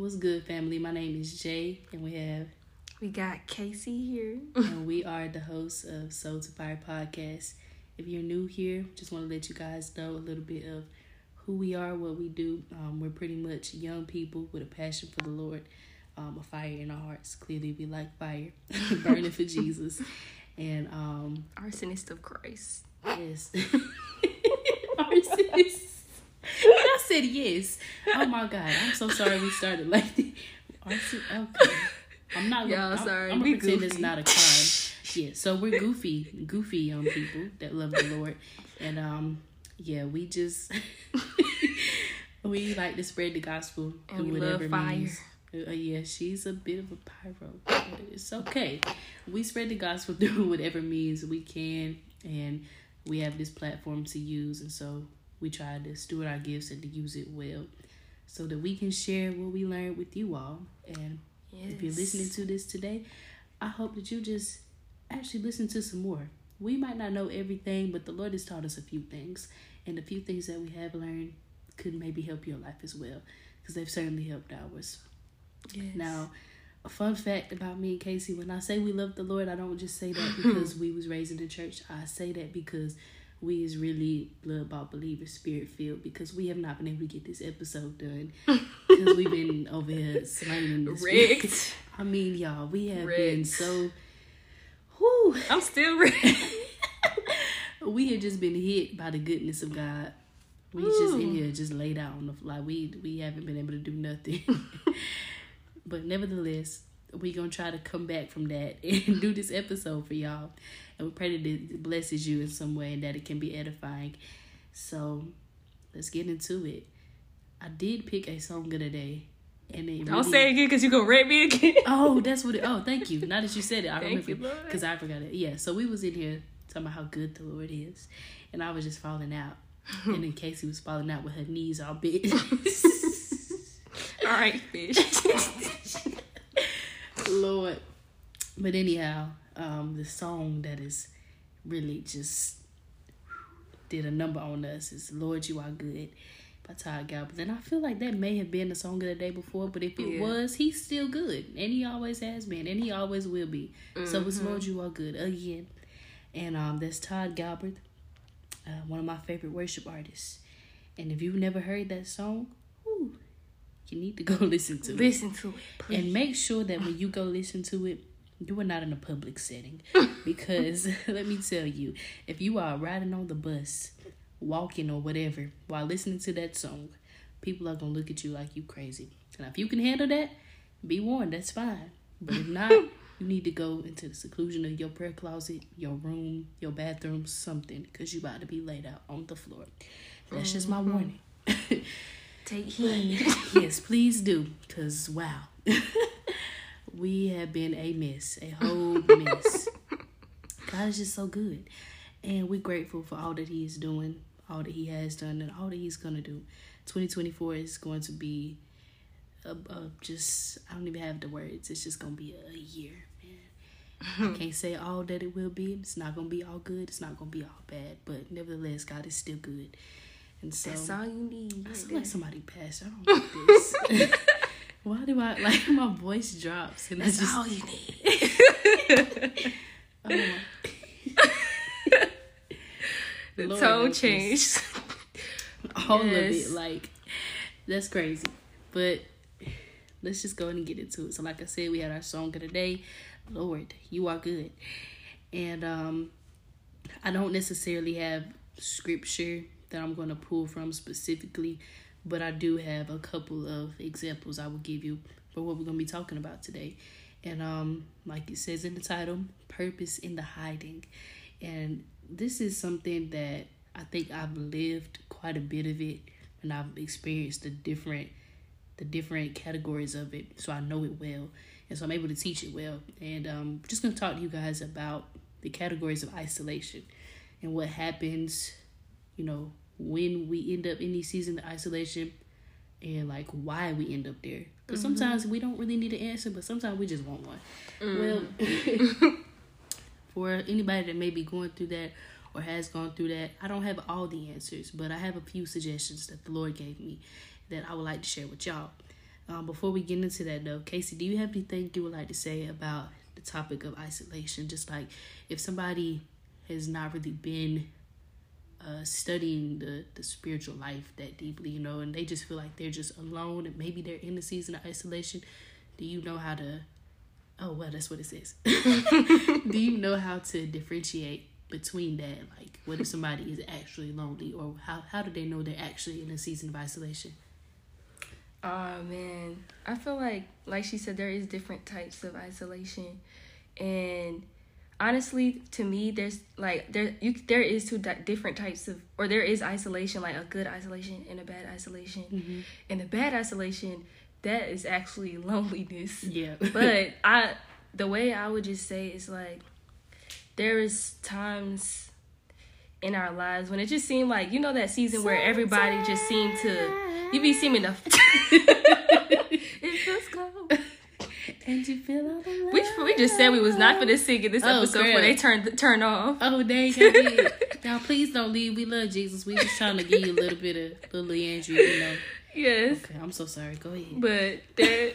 What's good, family? My name is Jay, and we have we got Casey here, and we are the hosts of Soul to Fire podcast. If you're new here, just want to let you guys know a little bit of who we are, what we do. Um, we're pretty much young people with a passion for the Lord, um, a fire in our hearts. Clearly, we like fire, burning for Jesus, and um, arsonist of Christ. Yes, arsonist. Said yes. Oh my god, I'm so sorry we started like this. Okay. I'm not. Y'all I'm, sorry. I'm gonna we pretend goofy. it's not a crime. Yeah, so we're goofy, goofy young people that love the Lord, and um, yeah, we just we like to spread the gospel And we whatever love fire. means. Uh, yeah, she's a bit of a pyro, but it's okay. We spread the gospel through whatever means we can, and we have this platform to use, and so we try to steward our gifts and to use it well, so that we can share what we learned with you all. And Yes. if you're listening to this today, I hope that you just actually listen to some more. We might not know everything, but the Lord has taught us a few things, and the few things that we have learned could maybe help your life as well, because they've certainly helped ours. yes. Now, a fun fact about me and Casey: when I say we love the Lord, I don't just say that because we was raised in the church. I say that because we is really blood bought believers, spirit filled. Because we have not been able to get this episode done because we've been over here slanging this. rigged. I mean, y'all, we have been so. Whew, I'm still rigged. we have just been hit by the goodness of God. We just in here, just laid out on the fly. We we haven't been able to do nothing, but nevertheless, we gonna try to come back from that and do this episode for y'all. And we pray that it blesses you in some way and that it can be edifying. So let's get into it. I did pick a song of the day, and it Don't really- say it again because you gonna rap me again. Oh, that's what it. Oh, thank you. Now that you said it, I Thank remember because I forgot it. Yeah, so we was in here talking about how good the Lord is, and I was just falling out, and then Casey was falling out with her knees all big. All right, bitch. Lord, but anyhow, um, the song that is really just did a number on us is "Lord, You Are Good." by Todd Galbraith, and I feel like that may have been the song of the day before, but if it Yeah. was, he's still good, and he always has been, and he always will be. So it's Lord, you are good again, and um, that's Todd Galbraith, uh, one of my favorite worship artists. And if you've never heard that song, you need to go listen to it, Listen to it, please. and make sure that when you go listen to it, you are not in a public setting, because let me tell you, if you are riding on the bus walking or whatever while listening to that song, people are gonna look at you like you crazy. And if you can handle that, be warned, that's fine. But if not, you need to go into the seclusion of your prayer closet, your room, your bathroom, something, because you about to be laid out on the floor. That's just my mm-hmm. warning. Take heed. yes, please do, cause wow, we have been a mess, a whole mess. God is just so good, and we're grateful for all that He is doing, all that He has done, and all that He's gonna do. Twenty twenty four is going to be, a, a just I don't even have the words. It's just gonna be a year, man. I can't say all that it will be. It's not gonna be all good. It's not gonna be all bad, but nevertheless, God is still good. And so That's all you need. I sound like somebody passed. I don't like this. Why do I like my voice drops and That's just all you need. oh, The Lord tone changed. all of Yes. it like that's crazy. But let's just go ahead and get into it. So like I said, we had our song of the day, Lord, you are good. And um I don't necessarily have scripture that I'm gonna pull from specifically, but I do have a couple of examples I will give you for what we're gonna be talking about today. And um, like it says in the title, purpose in the hiding. And this is something that I think I've lived quite a bit of it and I've experienced the different the different categories of it. So I know it well. And so I'm able to teach it well. And um just gonna talk to you guys about the categories of isolation and what happens, you know, when we end up in these seasons of isolation and like why we end up there. Because sometimes we don't really need an answer, but sometimes we just want one. Well, for anybody that may be going through that or has gone through that, I don't have all the answers, but I have a few suggestions that the Lord gave me that I would like to share with y'all. Um, before we get into that though, Casey, do you have anything you would like to say about the topic of isolation? Just like if somebody has not really been uh, studying the, the spiritual life that deeply, you know, and they just feel like they're just alone and maybe they're in the season of isolation. Do you know how to? Oh well, that's what it says. do you know how to differentiate between that? Like, what if somebody is actually lonely, or how how do they know they're actually in a season of isolation? Oh man, I feel like like she said there is different types of isolation, and honestly, to me, there's like there you there is two di- different types of or there is isolation like a good isolation and a bad isolation, Mm-hmm. and the bad isolation that is actually loneliness. Yeah, but I the way I would just say is like there is times in our lives when it just seemed like you know that season where everybody just seemed to you be seeming to it feels cold. And you feel all the We we just said we was not for to sing in this Oh, episode where they turned turn off. Oh. I did. now, please don't leave. We love Jesus. We just trying to give you a little bit of little Andrew, you know. Yes. Okay, I'm so sorry. Go ahead. but there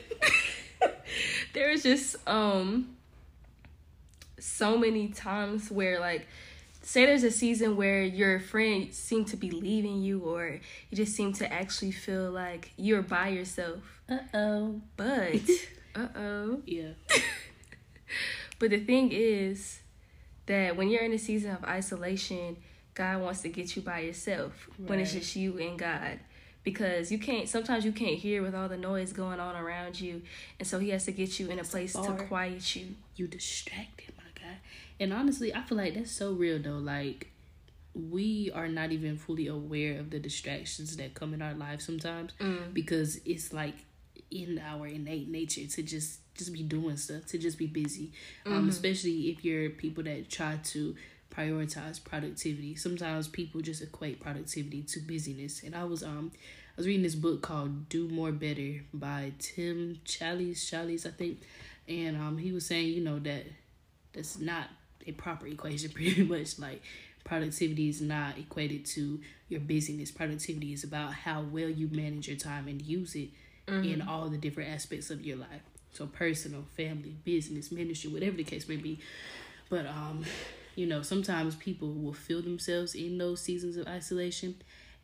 there is just um so many times where like say there's a season where your friends seem to be leaving you or you just seem to actually feel like you're by yourself Uh oh. Yeah. but the thing is that when you're in a season of isolation, God wants to get you by yourself right. when it's just you and God. Because you can't sometimes you can't hear with all the noise going on around you. And so he has to get you in a place to quiet you. You distracted, my God. And honestly, I feel like that's so real, though. Like, we are not even fully aware of the distractions that come in our lives sometimes because it's like in our innate nature to just just be doing stuff to just be busy. Um especially if you're people that try to prioritize productivity. Sometimes people just equate productivity to busyness. And i was um i was reading this book called do more better by tim Challies Challies i think. And um he was saying you know that that's not a proper equation pretty much. Like productivity is not equated to your busyness. Productivity is about how well you manage your time and use it in all the different aspects of your life. So personal family business ministry whatever the case may be. But um you know sometimes people will feel themselves in those seasons of isolation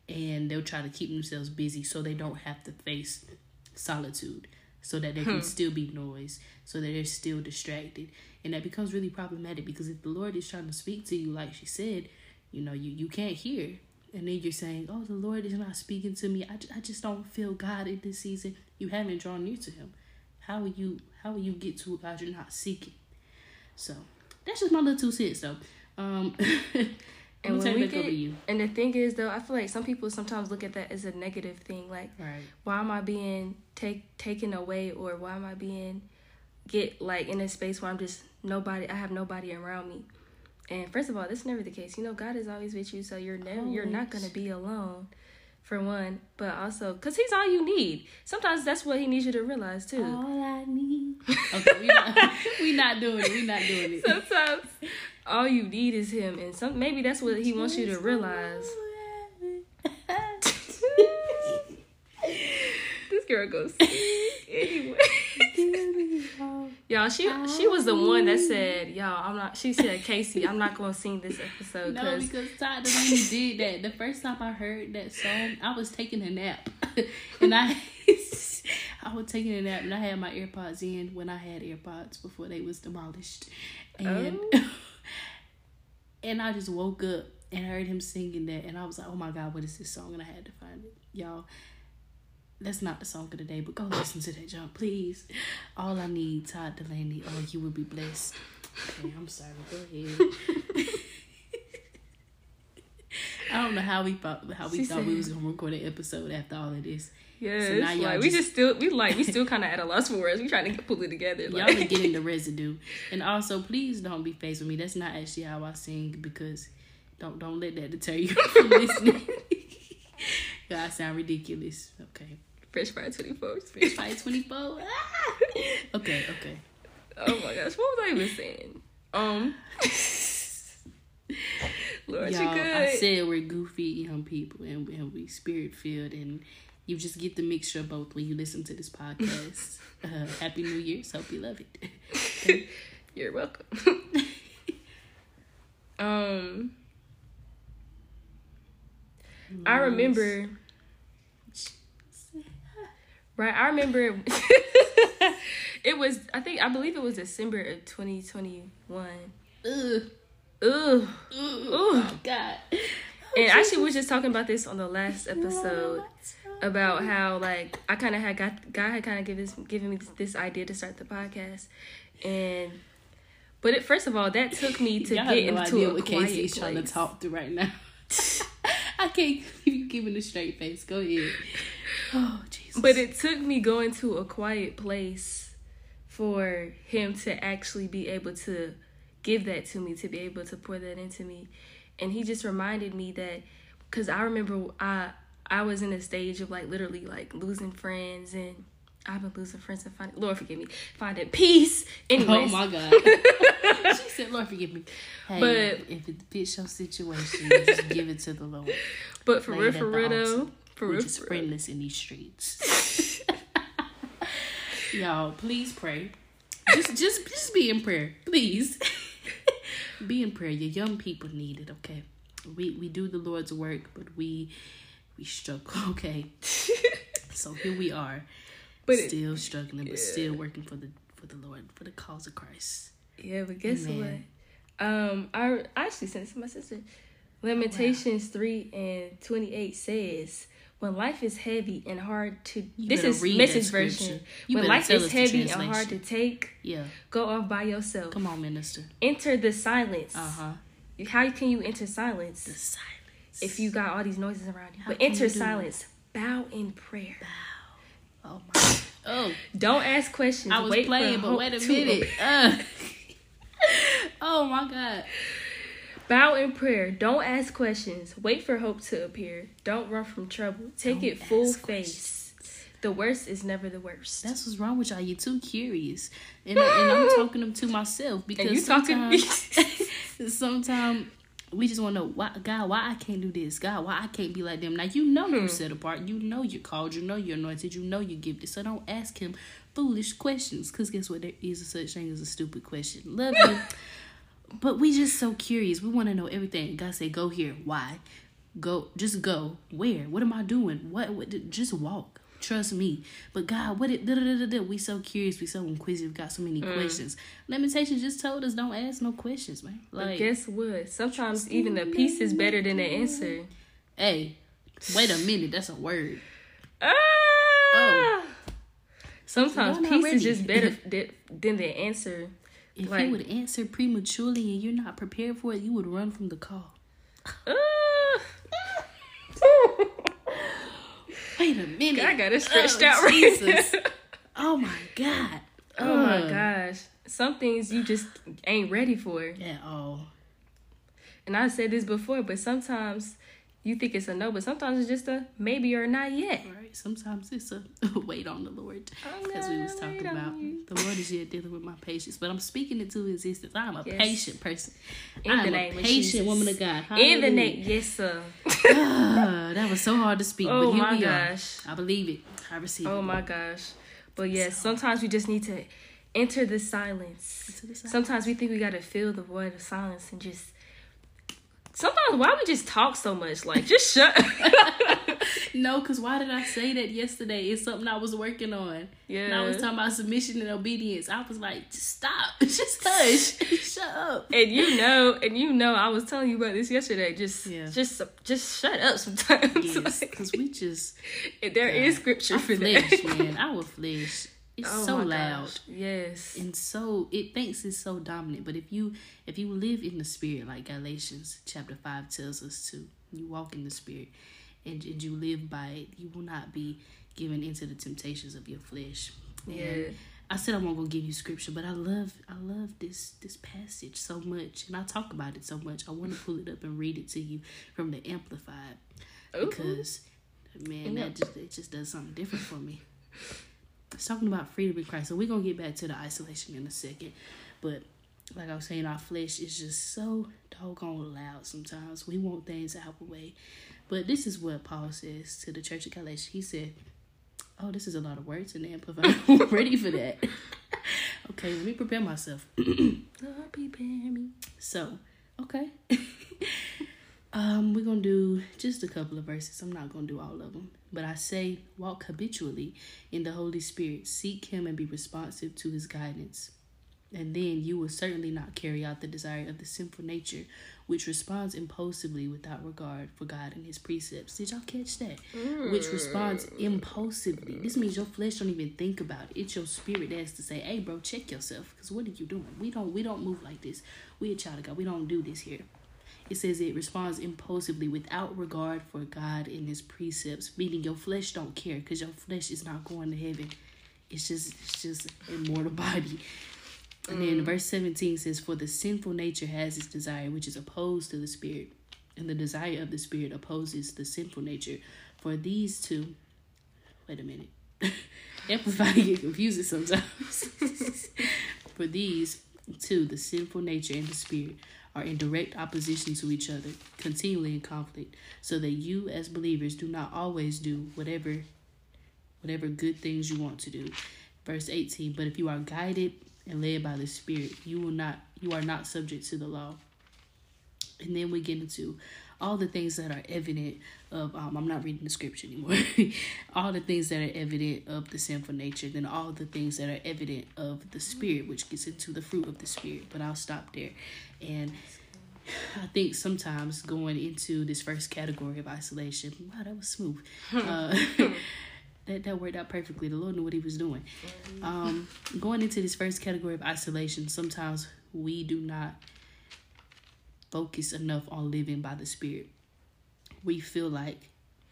and they'll try to keep themselves busy so they don't have to face solitude so that there can still be noise so that they're still distracted. And that becomes really problematic because if the lord is trying to speak to you like she said you know you, you can't hear and then you're saying oh the lord is not speaking to me. I, I just don't feel god in this season. You haven't drawn near to him. How will you how will you get to god you're not seeking? So that's just my little two cents though. Um And when we it back over get you. and the thing is though, I feel like some people sometimes look at that as a negative thing. Like right. why am I being take taken away or why am I being get like in a space where I'm just nobody I have nobody around me. And first of all, that's never the case. You know, God is always with you, so you're never you're not gonna be alone. For one, but also because he's all you need. Sometimes that's what he needs you to realize too. all i need okay we not, we not doing it we not doing it Sometimes all you need is him, and some maybe that's what he wants you to realize. This girl goes anyway. Y'all, she she was the one that said, "Y'all, I'm not." She said, "Casey, I'm not gonna sing this episode No, because because Todd Dulaney did that. The first time I heard that song, I was taking a nap, and I I was taking a nap, and I had my AirPods in when I had AirPods before they was demolished, and oh. and I just woke up and heard him singing that, and I was like, oh my god, what is this song? And I had to find it, y'all. That's not the song of the day, but go listen to that, jump, please. All I need, Todd Dulaney. Oh, you will be blessed. Okay, I'm sorry. Go ahead. I don't know how we thought how we She thought we was gonna record an episode after all of this. Yeah, So now y'all like we just- still we like we still kind of at a loss for words. We trying to get, pull it together. Y'all Like. are getting the residue, and also please don't be faced with me. That's not actually how I sing because don't don't let that deter you from listening. God, I sound ridiculous. Okay, Fresh Fire Twenty Four. fight twenty four. Okay, okay. Oh my gosh, what was I even saying? Um, Lord, you Y'all, good. I said we're goofy young people and, and we spirit filled and You just get the mixture of both when you listen to this podcast. uh, Happy New Year's. Hope you love it. You're welcome. um, I remember. Right, I remember. it was. I think. I believe it was December of twenty twenty one. Ugh. Ugh. Oh, God. And oh, actually, we were just talking about this on the last episode about how like I kind of had got God had kind of given given me this, idea to start the podcast, and but it, first of all, that took me to Y'all get no into a what quiet Casey is trying to talk through right now. I can't keep you giving a straight face. Go ahead. Oh, Jesus. But it took me going to a quiet place for him to actually be able to give that to me, to be able to pour that into me. And he just reminded me that cuz I remember I I was in a stage of like literally like losing friends and I've been losing friends and finding Lord forgive me, finding peace. Oh my God. she said, Lord, forgive me. Hey, But- if it fits your situation, just give it to the Lord. but for Lay real, for real though, for We're real, just for friendless in these streets. Y'all, please pray. Just, just, just be in prayer, please. be in prayer. Your young people need it. Okay, we we do the Lord's work, but we we struggle. Okay, so here we are, But it- still struggling, but still working for the for the Lord, for the cause of Christ. Yeah, but guess Amen. what? Um, I, I actually sent it to my sister. Lamentations three and twenty eight says, "When life is heavy and hard to You this is message version. When life is heavy and hard to take, Yeah, go off by yourself. come on, minister. Enter the silence. Uh huh. How can you enter silence The silence. if you got all these noises around you? How But enter you silence. Bow in prayer. Bow. Oh my. Oh. Don't ask questions. I was Wait playing, but wait a minute. Uh. oh my god. Bow in prayer. Don't ask questions. Wait for hope to appear. Don't run from trouble. Take Don't it full face. The worst is never the worst. That's what's wrong with y'all. You're too curious, and, and I'm talking them to myself because you talking to me. sometimes, sometimes we just want to know why God, why I can't do this, God, why I can't be like them. Now you know Hmm. you're set apart, you know you're called, you know you're anointed, you know you're gifted. So don't ask Him foolish questions, because guess what? There is a such thing as a stupid question. Love you, but we just so curious. We want to know everything. God said, "Go here." Why? Go. Just go. Where? What am I doing? What? what just walk. Trust me. But God, what it? Da, da, da, da, da. We so curious. We so inquisitive. Got so many questions. Lamentations just told us don't ask no questions, man. But Like, guess what? Sometimes even the peace is better than the answer. hey, wait a minute. That's a word. Ah! Oh. Sometimes peace is just better than the answer. If Like- you would answer prematurely and you're not prepared for it, you would run from the call. Ah! Wait a minute. I got it stretched Oh, out right Jesus. Oh my God. Oh my gosh. Some things you just ain't ready for. At all. And I said this before, but sometimes you think it's a no, but sometimes it's just a maybe or not yet. Right. Sometimes it's a wait on the Lord. As we was talking about. The Lord is yet dealing with my patience. But I'm speaking it to existence. I'm a Yes. patient person. In I'm the a name of patient woman of God. In the Hallelujah. name, yes, sir. Ah, that was so hard to speak. Oh but here my we gosh. are. I believe it. I receive Oh it. my gosh. But yes, sometimes we just need to enter the silence. Into the silence. Sometimes we think we gotta fill the void of silence and just. Sometimes why we just talk so much? Like just shut. No, because why did I say that yesterday? It's something I was working on. yeah. And I was talking about submission and obedience. I was like, just stop. Just hush. Shut up. and you know, and you know, I was telling you about this yesterday. Just, Yeah. just, just shut up sometimes. Yes, Like, because we just there is scripture our for flesh, that. man. Our flesh. It's Oh so loud. gosh. Yes. and so it thinks it's so dominant but if you if you live in the spirit like galatians chapter 5 tells us to you walk in the spirit and, and you live by it you will not be given into the temptations of your flesh And Yeah. i said i'm not gonna give you scripture but i love i love this this passage so much and i talk about it so much i want to pull it up and read it to you from the amplified Ooh. because man that just it just does something different for me it's talking about freedom in christ so we're gonna get back to the isolation in a second but like I was saying, our flesh is just so doggone loud sometimes. We want things out the way. But this is what Paul says to the church of Galatia. He said, Oh, this is a lot of words in the Amplified. I'm ready for that. okay, let me prepare myself. Prepare me. So, okay. um, we're gonna do just a couple of verses. I'm not gonna do all of them. But I say, walk habitually in the Holy Spirit, seek Him and be responsive to His guidance. And then you will certainly not carry out the desire of the sinful nature, which responds impulsively without regard for God and His precepts. Did y'all catch that? Mm. Which responds impulsively. This means your flesh don't even think about it. It's your spirit that has to say, "Hey, bro, check yourself, because what are you doing? We don't, we don't move like this. We a child of God. We don't do this here." It says it responds impulsively without regard for God and His precepts, meaning your flesh don't care, because your flesh is not going to heaven. It's just, it's just a mortal body. And mm. then verse 17 says, For the sinful nature has its desire, which is opposed to the spirit, and the desire of the spirit opposes the sinful nature. For these two, wait a minute, amplifying get confusing sometimes. For these two, the sinful nature and the spirit, are in direct opposition to each other, continually in conflict, so that you as believers do not always do whatever whatever good things you want to do. Verse 18, but if you are guided and led by the Spirit, you will not you are not subject to the law. And then we get into all the things that are evident of um, I'm not reading the scripture anymore. all the things that are evident of the sinful nature, then all the things that are evident of the spirit, which gets into the fruit of the spirit. But I'll stop there. And I think sometimes going into this first category of isolation, wow, that was smooth. uh, that, that worked out perfectly. The Lord knew what He was doing. Um, going into this first category of isolation, sometimes we do not focus enough on living by the Spirit. We feel like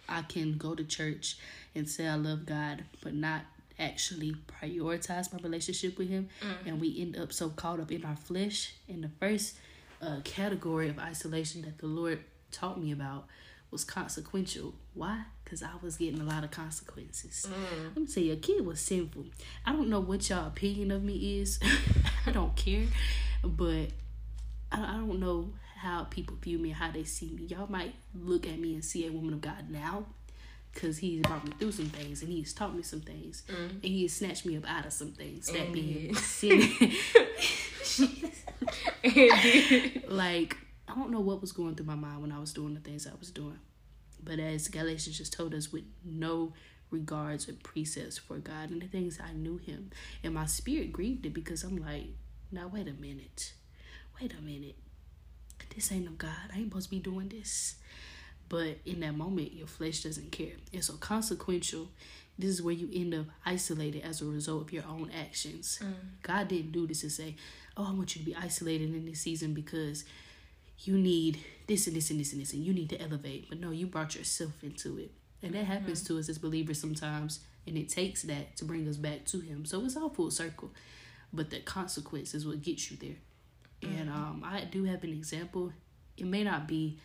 I can go to church and say I love God, but not actually prioritize my relationship with Him. Mm. And we end up so caught up in our flesh. And the first uh, category of isolation that the Lord taught me about was consequential. Why? Because I was getting a lot of consequences. Mm. Let me tell you, a kid was sinful. I don't know what y'all opinion of me is. I don't care. But I, I don't know how people view me, how they see me. Y'all might look at me and see a woman of God now. Cause he's brought me through some things and he's taught me some things mm. and he has snatched me up out of some things. That being sin. like I don't know what was going through my mind when I was doing the things I was doing. But as Galatians just told us, with no regards or precepts for God and the things I knew Him. And my spirit grieved it because I'm like, now wait a minute. Wait a minute. This ain't no God. I ain't supposed to be doing this. But in that moment, your flesh doesn't care. And so, consequential, this is where you end up isolated as a result of your own actions. Mm. God didn't do this to say, Oh, I want you to be isolated in this season because you need this and this and this and this and you need to elevate. But no, you brought yourself into it. And that happens mm-hmm. to us as believers sometimes. And it takes that to bring us back to Him. So it's all full circle. But the consequence is what gets you there. Mm-hmm. And um, I do have an example. It may not be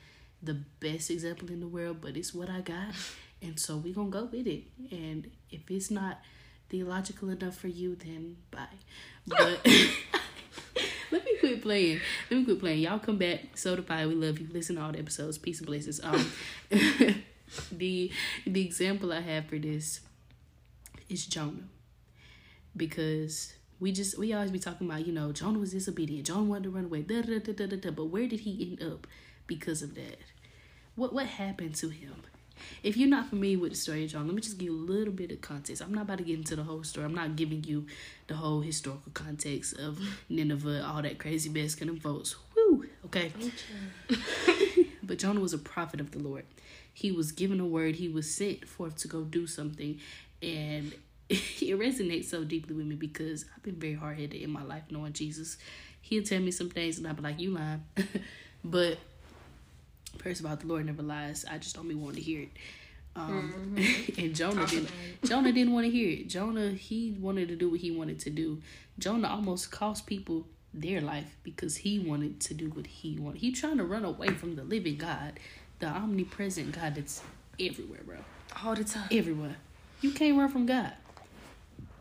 the best example in the world, but it's what I got. And so we're going to go with it. And if it's not theological enough for you, then bye. But. Let me quit playing. Let me quit playing. Y'all come back. Soda Pie, we love you. Listen to all the episodes. Peace and blessings. Um, the the example I have for this is Jonah, because we just we always be talking about you know Jonah was disobedient. Jonah wanted to run away. Da, da, da, da, da, da. But where did he end up because of that? What what happened to him? If you're not familiar with the story of John, let me just give you a little bit of context. I'm not about to get into the whole story. I'm not giving you the whole historical context of Nineveh, all that crazy mess, kind of votes. Woo! Okay. but Jonah was a prophet of the Lord. He was given a word. He was sent forth to go do something, and it resonates so deeply with me because I've been very hard headed in my life knowing Jesus. He'll tell me some things, and I'll be like, "You lying," but First of all, the Lord never lies. I just don't be wanting to hear it. Um, mm-hmm. and Jonah didn't. Jonah didn't want to hear it. Jonah he wanted to do what he wanted to do. Jonah almost cost people their life because he wanted to do what he wanted. He trying to run away from the living God, the omnipresent God that's everywhere, bro. All the time. Everywhere. You can't run from God.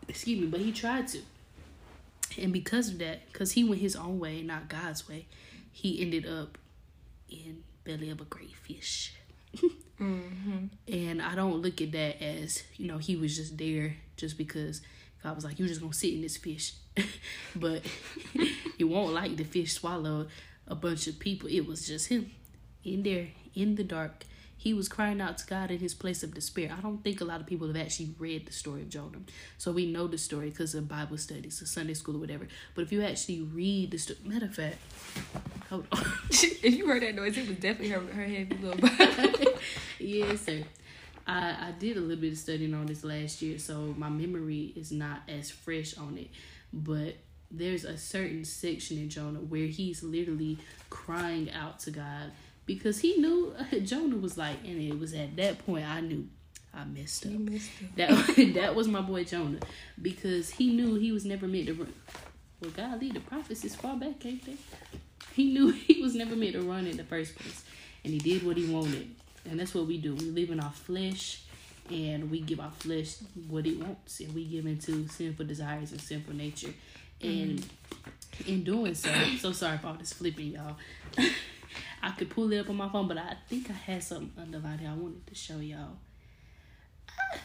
Excuse me, but he tried to. And because of that, because he went his own way, not God's way, he ended up in belly of a great fish. mm-hmm. And I don't look at that as, you know, he was just there just because God was like, you're just going to sit in this fish. but it won't like the fish swallowed a bunch of people. It was just him in there in the dark he was crying out to God in his place of despair. I don't think a lot of people have actually read the story of Jonah. So we know the story because of Bible studies or Sunday school or whatever. But if you actually read the story, matter of fact, hold on. if you heard that noise, it was definitely her, her heavy little body. yes, sir. I, I did a little bit of studying on this last year, so my memory is not as fresh on it. But there's a certain section in Jonah where he's literally crying out to God because he knew Jonah was like, and it was at that point I knew I messed up. Messed that that was my boy Jonah because he knew he was never meant to run. Well, God lead the prophets as far back, ain't they? He knew he was never meant to run in the first place, and he did what he wanted, and that's what we do. We live in our flesh, and we give our flesh what it wants, and we give into sinful desires and sinful nature, and mm. in doing so, so sorry for all this flipping, y'all. I could pull it up on my phone, but I think I had something underlined here I wanted to show y'all. Ah,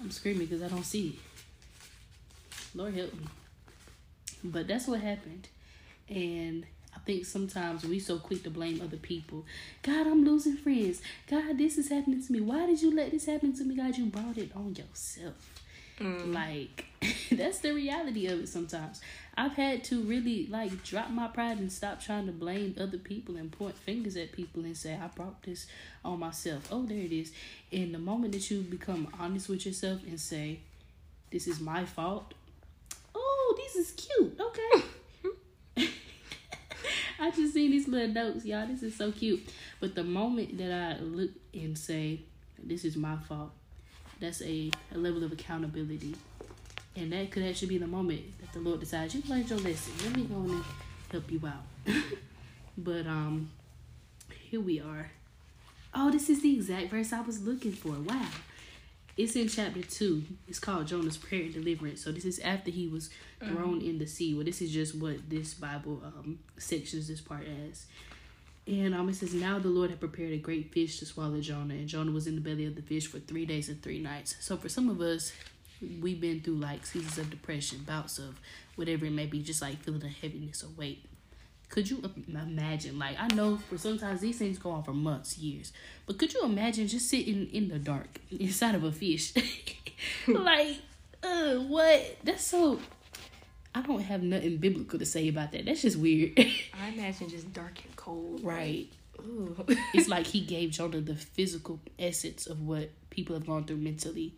I'm screaming because I don't see it. Lord help me. But that's what happened. And I think sometimes we so quick to blame other people. God, I'm losing friends. God, this is happening to me. Why did you let this happen to me? God, you brought it on yourself. Mm. Like that's the reality of it sometimes. I've had to really like drop my pride and stop trying to blame other people and point fingers at people and say I brought this on myself. Oh, there it is. In the moment that you become honest with yourself and say, "This is my fault." Oh, this is cute. Okay. I just seen these little notes, y'all. This is so cute. But the moment that I look and say, "This is my fault," that's a, a level of accountability. And that could actually be the moment that the Lord decides you learned your lesson. Let me go and help you out. but um here we are. Oh, this is the exact verse I was looking for. Wow. It's in chapter two. It's called Jonah's prayer and deliverance. So this is after he was thrown mm-hmm. in the sea. Well, this is just what this Bible um sections this part as. And um, it says, Now the Lord had prepared a great fish to swallow Jonah, and Jonah was in the belly of the fish for three days and three nights. So for some of us, we've been through like seasons of depression, bouts of whatever it may be, just like feeling a heaviness or weight. Could you imagine? Like, I know for sometimes these things go on for months, years, but could you imagine just sitting in the dark inside of a fish? like, uh, what? That's so I don't have nothing biblical to say about that. That's just weird. I imagine just dark and cold. Right. it's like he gave Jonah the physical essence of what people have gone through mentally.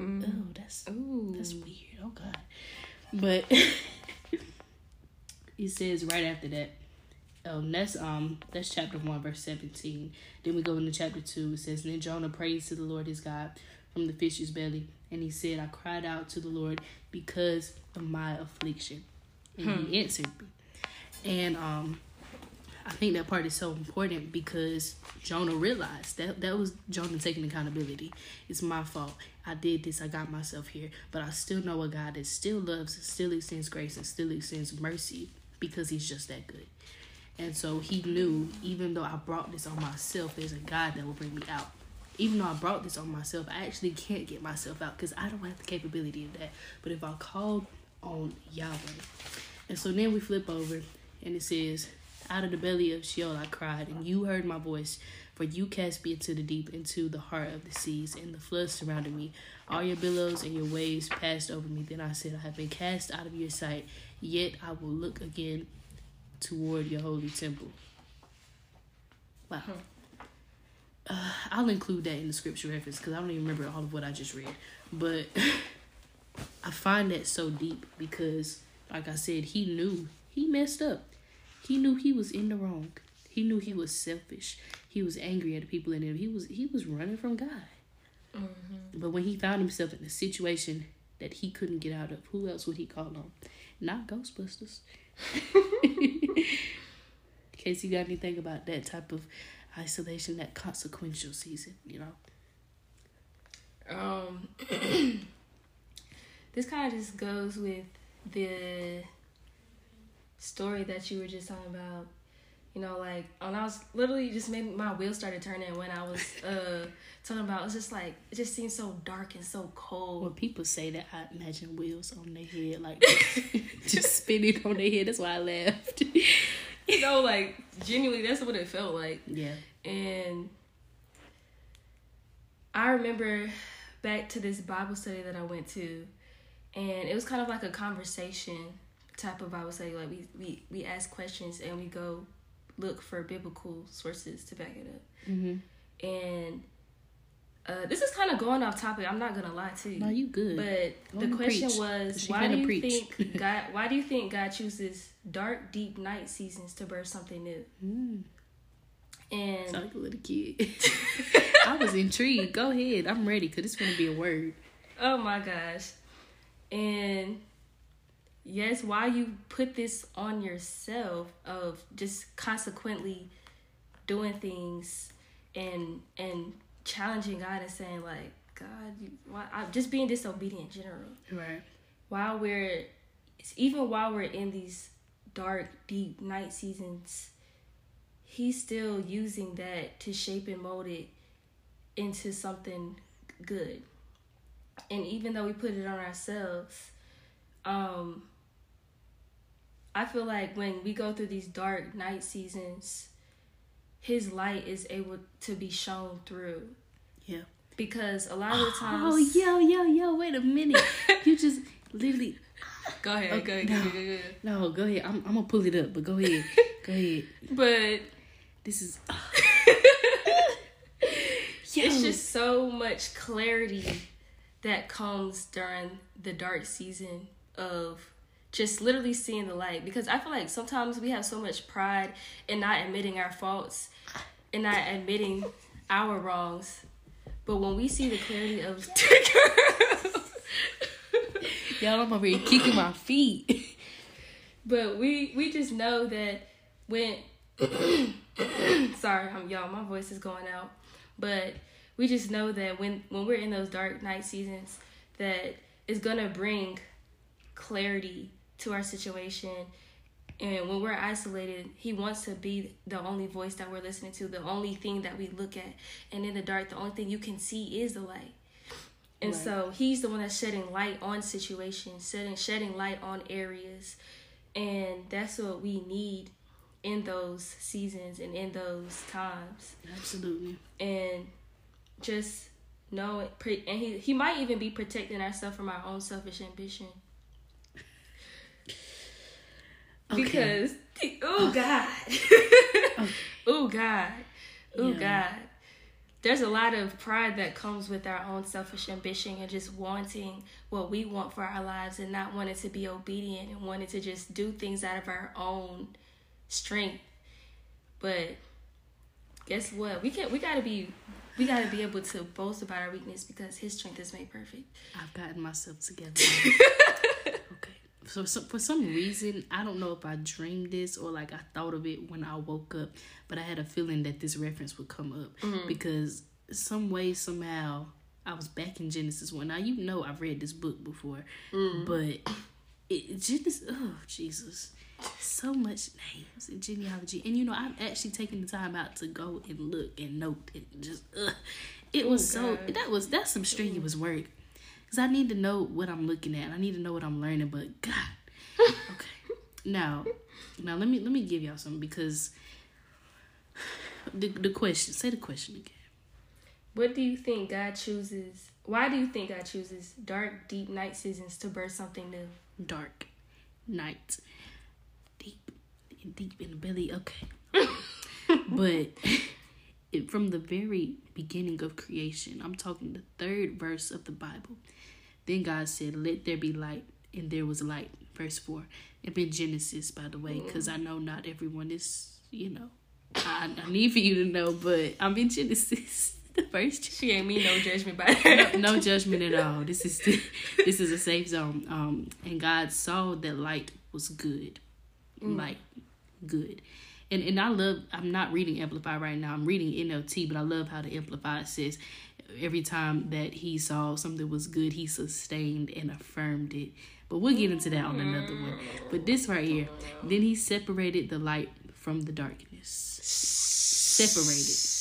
Mm. Oh, that's Ooh. that's weird. Oh God. But he says right after that. Um, that's um that's chapter one, verse seventeen. Then we go into chapter two. It says, Then Jonah prays to the Lord his God from the fish's belly, and he said, I cried out to the Lord because of my affliction. And hmm. he answered me. And um I think that part is so important because Jonah realized that that was Jonah taking accountability. It's my fault. I did this. I got myself here. But I still know a God that still loves, still extends grace, and still extends mercy because he's just that good. And so he knew, even though I brought this on myself, there's a God that will bring me out even though I brought this on myself, I actually can't get myself out because I don't have the capability of that. But if I call on Yahweh, and so then we flip over and it says, Out of the belly of Sheol I cried, and you heard my voice. For you cast me into the deep, into the heart of the seas, and the floods surrounded me. All your billows and your waves passed over me. Then I said, I have been cast out of your sight, yet I will look again toward your holy temple. Wow. Hmm. Uh, I'll include that in the scripture reference because I don't even remember all of what I just read. But I find that so deep because, like I said, he knew he messed up. He knew he was in the wrong. He knew he was selfish. He was angry at the people in him. He was he was running from God. Mm-hmm. But when he found himself in a situation that he couldn't get out of, who else would he call on? Not Ghostbusters. in case you got anything about that type of isolation, that consequential season, you know? Um, this kind of just goes with the story that you were just talking about, you know, like when I was literally just made my wheels started turning when I was uh talking about it's just like it just seems so dark and so cold. When people say that, I imagine wheels on their head, like just spinning on their head. That's why I laughed. you know, like genuinely, that's what it felt like. Yeah. And I remember back to this Bible study that I went to, and it was kind of like a conversation type of Bible study. Like we we we ask questions and we go look for biblical sources to back it up. Mm-hmm. And uh, this is kind of going off topic. I'm not gonna lie to you. No, you good. But Go the question preach, was, why do you preach. think God? Why do you think God chooses dark, deep night seasons to birth something new? Mm, And sound like a little kid. I was intrigued. Go ahead. I'm ready because it's gonna be a word. Oh my gosh. And yes, why you put this on yourself of just consequently doing things and and challenging God and saying like, God, you, why I'm just being disobedient in general. Right. While we're even while we're in these dark, deep night seasons, he's still using that to shape and mold it into something good. And even though we put it on ourselves, um I feel like when we go through these dark night seasons, his light is able to be shown through. Yeah. Because a lot of the oh, times Oh, yo, yo, yo! Wait a minute. you just literally. Go ahead, Okay, go ahead, no. go ahead, go ahead. No, go ahead. I'm, I'm gonna pull it up, but go ahead. go ahead. But This is. it's just so much clarity that comes during the dark season of just literally seeing the light. Because i feel like sometimes we have so much pride in not admitting our faults and not admitting our wrongs. But when we see the clarity of Y'all, I'm over here kicking my feet. but we we just know that when sorry I'm, y'all my voice is going out. But we just know that when when we're in those dark night seasons that it's gonna bring clarity to our situation. And when we're isolated he wants to be the only voice that we're listening to the only thing that we look at. And in the dark the only thing you can see is the light. And Right. so he's the one that's shedding light on situations shedding shedding light on areas. And that's what we need in those seasons and in those times. Absolutely. and just know it pre- and he, he might even be protecting ourselves from our own selfish ambition Okay. because oh, oh god oh god oh Yeah. god there's a lot of pride that comes with our own selfish ambition and just wanting what we want for our lives and not wanting to be obedient and wanting to just do things out of our own strength but guess what we can't. we gotta be we gotta be able to boast about our weakness because his strength is made perfect I've gotten myself together. So, so for some reason, I don't know if I dreamed this or like I thought of it when I woke up, but I had a feeling that this reference would come up mm-hmm. because some way somehow I was back in Genesis one. Now you know I've read this book before, mm-hmm. but it Genesis. Oh Jesus. So much names and genealogy, and you know I've actually taken the time out to go and look and note and just. Ugh. It was Oh, so that was that's some strenuous work because I need to know what I'm looking at. I need to know what I'm learning. But God, okay. Now, now let me let me give y'all something because the the question. Say the question again. What do you think God chooses? Why do you think God chooses dark, deep night seasons to birth something new? Dark night, deep, deep in the belly. Okay, but from the very beginning of creation, I'm talking the third verse of the Bible. Then God said, "Let there be light," and there was light. Verse four. It's in Genesis, by the way, because I know not everyone is, you know, I, I need for you to know, but I'm in Genesis, the first. She ain't mean no judgment by that. no judgment at all. This is this is a safe zone. Um, and God saw that light was good, light good, and and I love. I'm not reading Amplify right now. I'm reading NLT, but I love how the Amplify says every time that he saw something was good, he sustained and affirmed it But we'll get into that on another one. But this right here, then he separated the light from the darkness. Separated.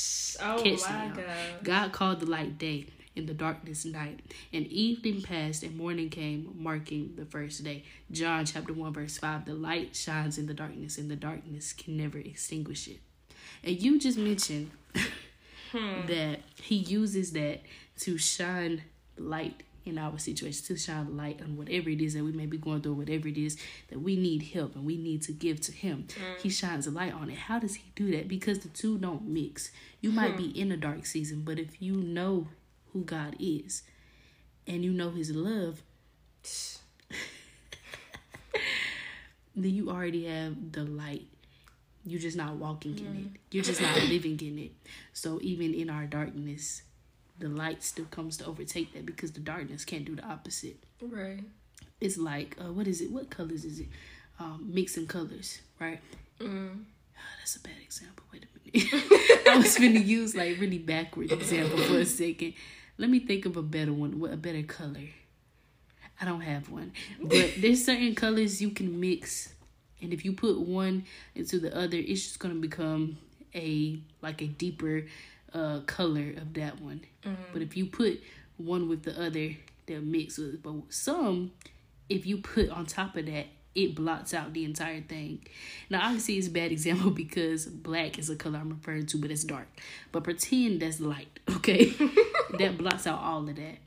Oh Catch my god. God called the light day and the darkness night. And evening passed and morning came, marking the first day. John chapter 1, verse 5 The light shines in the darkness, and the darkness can never extinguish it. And you just mentioned hmm. that he uses that to shine light in our situation, to shine light on whatever it is that we may be going through, whatever it is that we need help and we need to give to him. Hmm. He shines a light on it. How does he do that? Because the two don't mix. You might hmm. be in a dark season, but if you know who God is and you know his love, then you already have the light. You're just not walking in it. You're just not living in it. So even in our darkness, the light still comes to overtake that because the darkness can't do the opposite. Right. It's like uh, what is it? What colors is it? Um, mixing colors, right? Mm. Ah, that's a bad example. Wait a minute. I was gonna use like really backward example for a second. Let me think of a better one. What a better color? I don't have one, but there's certain colors you can mix, and if you put one into the other, it's just gonna become a like a deeper uh color of that one. But if you put one with the other, they'll mix with. But some, if you put on top of that, it blots out the entire thing. Now, obviously, it's a bad example because black is a color I'm referring to, but it's dark. But pretend that's light, okay? that blots out all of that.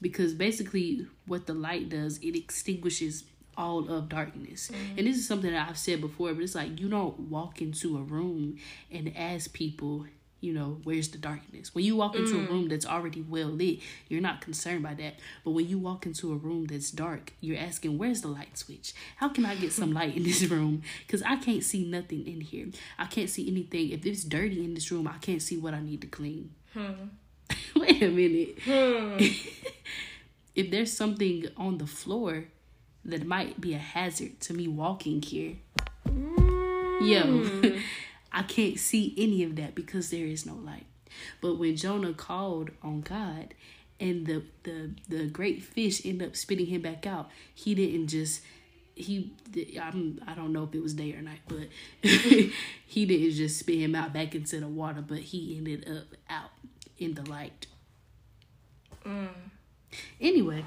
Because basically, what the light does, it extinguishes all of darkness. Mm-hmm. And this is something that I've said before, but it's like you don't walk into a room and ask people, you know, where's the darkness? When you walk into a mm. room that's already well lit, you're not concerned by that. But when you walk into a room that's dark, you're asking, where's the light switch? How can I get some light in this room? Because I can't see nothing in here. I can't see anything. If it's dirty in this room, I can't see what I need to clean. Hmm. Wait a minute. Hmm. if there's something on the floor that might be a hazard to me walking here, hmm. yo, I can't see any of that because there is no light. But when Jonah called on God and the the the great fish ended up spitting him back out, he didn't just he I'm I don't know if it was day or night, but he didn't just spit him out back into the water, but he ended up out in the light. Mm. Anyway,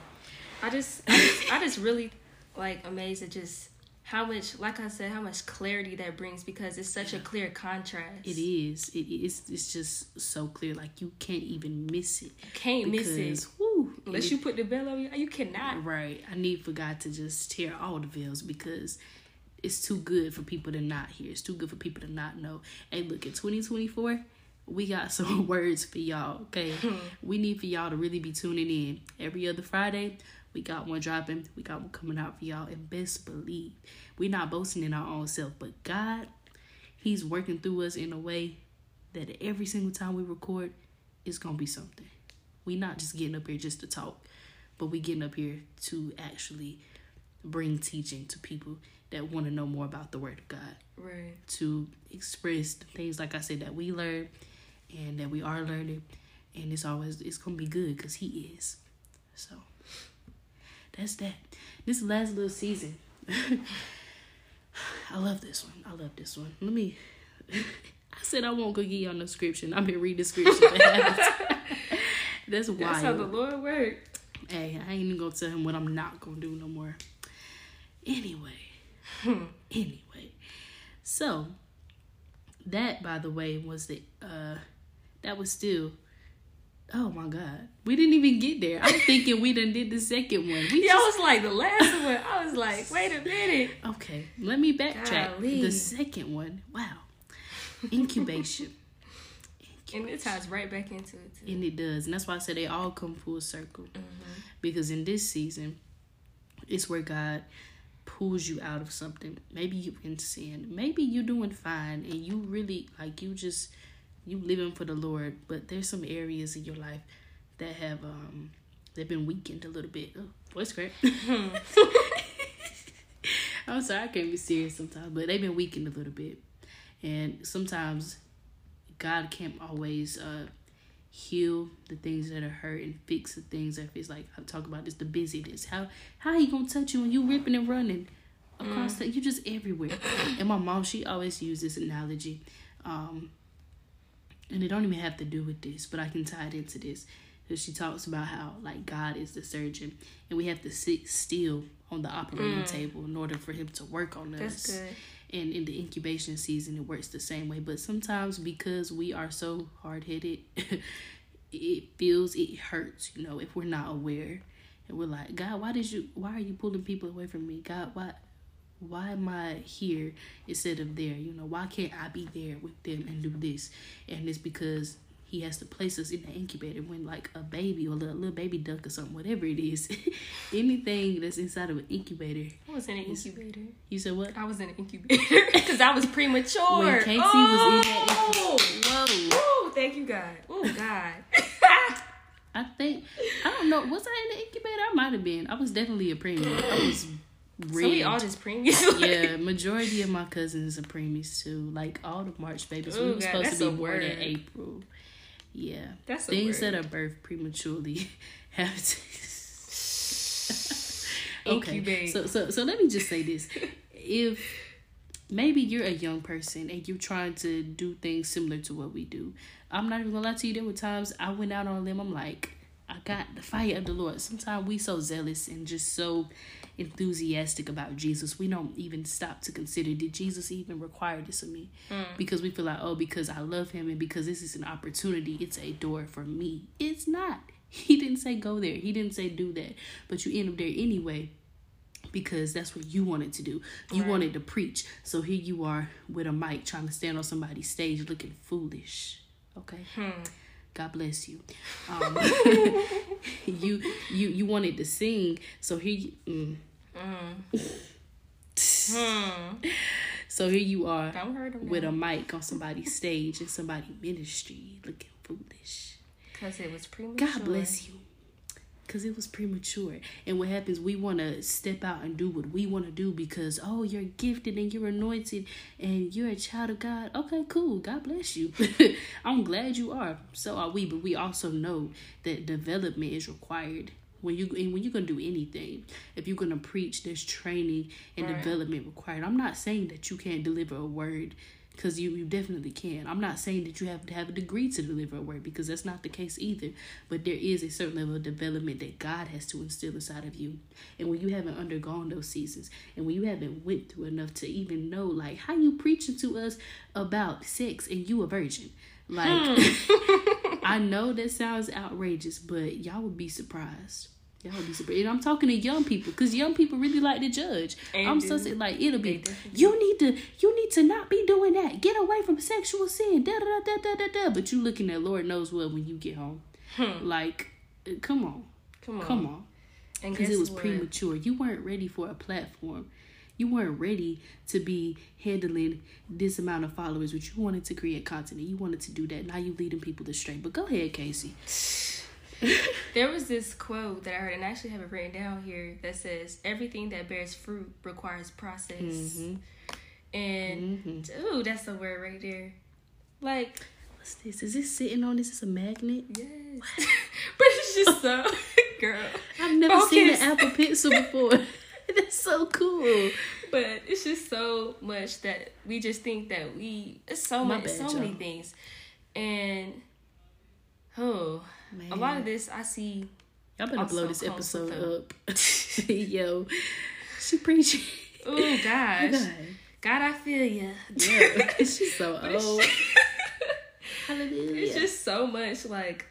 I just, I just, I just really like amazed at just how much, like I said, how much clarity that brings because it's such a clear contrast. it is. It is. It's just so clear. Like you can't even miss it. you Can't miss it Woo, unless it- you put the veil on you. You cannot. Right. I need for God to just tear all the veils because it's too good for people to not hear. It's too good for people to not know. Hey, look, at 2024, we got some words for y'all, okay? Hmm. we need for y'all to really be tuning in. Every other Friday, we got one dropping. We got one coming out for y'all. And best believe, we're not boasting in our own self, but God, He's working through us in a way that every single time we record, it's going to be something. we not just getting up here just to talk, but we getting up here to actually bring teaching to people that want to know more about the Word of God, Right. to express the things like I said that we learn and that we are learning, and it's always it's gonna be good because He is. So that's that. This last little season, I love this one. I love this one. Let me. I said I won't go give y'all no description. I've been reading description. That's wild. That's how the Lord worked. Hey, I ain't even gonna tell him what I'm not gonna do no more. Anyway, anyway, so that, by the way, was the uh, that was still. Oh my God, we didn't even get there. I'm thinking we done did the second one. We Yeah, I just was like the last one. I was like, wait a minute. okay. Let me backtrack. Golly. The second one, wow, incubation. And it ties right back into it too. And it does. And that's why I said they all come full circle. Mm-hmm. Because in this season, it's where God pulls you out of something. Maybe you in sin. Maybe you're doing fine and you really like you just you living for the Lord, but there's some areas in your life that have um they've been weakened a little bit. Oh, voice crack. I'm sorry, I can't be serious sometimes, but they've been weakened a little bit. And sometimes God can't always uh heal the things that are hurt and fix the things that it's like I talk about this the busyness. How how he gonna touch you when you ripping and running across mm. the you just everywhere. and my mom she always used this analogy. Um and it don't even have to do with this, but I can tie it into this. Because she talks about how like God is the surgeon and we have to sit still on the operating mm. table in order for him to work on That's us. Good. And in the incubation season it works the same way. But sometimes because we are so hard headed it feels it hurts, you know, if we're not aware. And we're like, God, why did you why are you pulling people away from me? God, why why am I here instead of there? You know, why can't I be there with them and do this? And it's because he has to place us in the incubator when like a baby or a little, little baby duck or something, whatever it is, anything that's inside of an incubator. I was in an incubator. You said what? I was in an incubator because I was premature. When Casey oh! was in that oh! incubator. Whoa. Whoa, thank you God. Oh God. I think I don't know. Was I in the incubator? I might have been. I was definitely a preemie. I was rigged. So we all just preemies. yeah, majority of my cousins are preemies too. Like all the March babies. Ooh, we were supposed to be born in April. Yeah. That's things that are birthed prematurely have to okay. So so so let me just say this. If maybe you're a young person and you're trying to do things similar to what we do. I'm not even gonna lie to you, there were times I went out on them, I'm like, I got the fire of the Lord. Sometimes we so zealous and just so enthusiastic about Jesus, we don't even stop to consider did Jesus even require this of me? Mm. Because we feel like, oh, because I love him and because this is an opportunity, it's a door for me. It's not. He didn't say go there. He didn't say do that. But you end up there anyway because that's what you wanted to do. You right. wanted to preach. So here you are with a mic trying to stand on somebody's stage looking foolish. Okay? Hmm. God bless you. Um, you you you wanted to sing, so here you, mm, Mm. So here you are with a mic on somebody's stage in somebody ministry looking foolish. Because it was premature. God bless you. Because it was premature. And what happens, we want to step out and do what we want to do because, oh, you're gifted and you're anointed and you're a child of God. Okay, cool. God bless you. I'm glad you are. So are we. But we also know that development is required when you when you're gonna do anything if you're gonna preach there's training and right. development required. I'm not saying that you can't deliver a word because you, you definitely can. I'm not saying that you have to have a degree to deliver a word because that's not the case either. But there is a certain level of development that god has to instill inside of you. And when you haven't undergone those seasons and when you haven't went through enough to even know like how you preaching to us about sex and you a virgin. Like, hmm. I know that sounds outrageous, but y'all would be surprised. Y'all would be surprised. And I'm talking to young people because young people really like to judge. And I'm so like it'll be you need to you need to not be doing that. Get away from sexual sin. Da da da da da da. But you looking at Lord knows what when you get home. Hmm. Like, uh, come on, come on, come on. Because it was what? premature. You weren't ready for a platform you weren't ready to be handling this amount of followers, but you wanted to create content and you wanted to do that. Now you're leading people astray. But go ahead, Casey. there was this quote that I heard, and I actually have it written down here that says, "Everything that bears fruit requires process." Mm-hmm. And mm-hmm. ooh, that's a word right there. Like, what's this? Is this sitting on this? Is a magnet? Yes, but it's just so girl. I've never Focus. seen an Apple Pencil before. That's so cool. But it's just so much that we just think that we it's so much bad, so y'all. many things. And oh Man. a lot of this I see Y'all better blow this episode up. Yo. She preaching. Oh, oh gosh. God. God, I feel you. Yeah. She's so old. Hallelujah. It's just so much like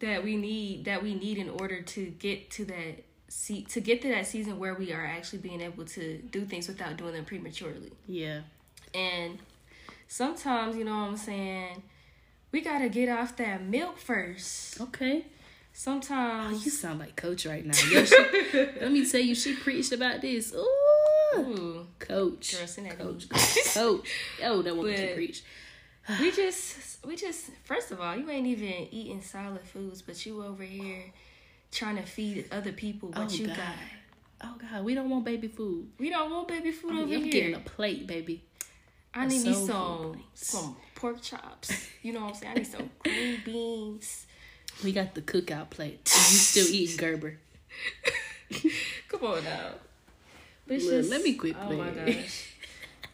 that we need that we need in order to get to that see to get to that season where we are actually being able to do things without doing them prematurely. Yeah. And sometimes, you know what I'm saying, we gotta get off that milk first. Okay. Sometimes oh, you sound like coach right now. Yo, she, let me tell you, she preached about this. Ooh, Ooh. coach, Girl, coach, coach. Oh, that one she preach. we just, we just. First of all, you ain't even eating solid foods, but you over here trying to feed other people what oh, you God. got. Oh God, we don't want baby food. We don't want baby food I over I'm here. getting a plate, baby. I need me some some pork chops. You know what I'm saying? I need some green beans. We got the cookout plate. You still eating Gerber. Come on now. But Look, just, let me quit Oh my gosh.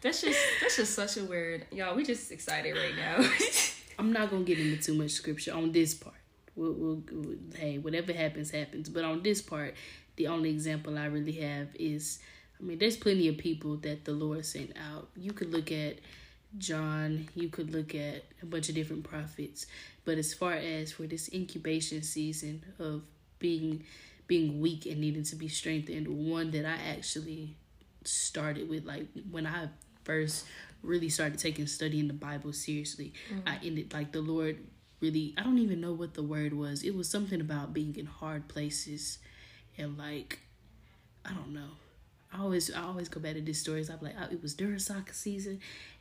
That's just that's just such a weird y'all. We just excited right now. I'm not gonna get into too much scripture on this part. We'll, we'll, we'll- hey, whatever happens, happens. But on this part, the only example I really have is, I mean, there's plenty of people that the Lord sent out. You could look at John. You could look at a bunch of different prophets. But as far as for this incubation season of being being weak and needing to be strengthened, one that I actually started with, like when I first really started taking studying the Bible seriously, mm. I ended like the Lord really I don't even know what the word was. It was something about being in hard places and like I don't know. I always I always go back to these stories. I'm like, oh, it was during soccer season,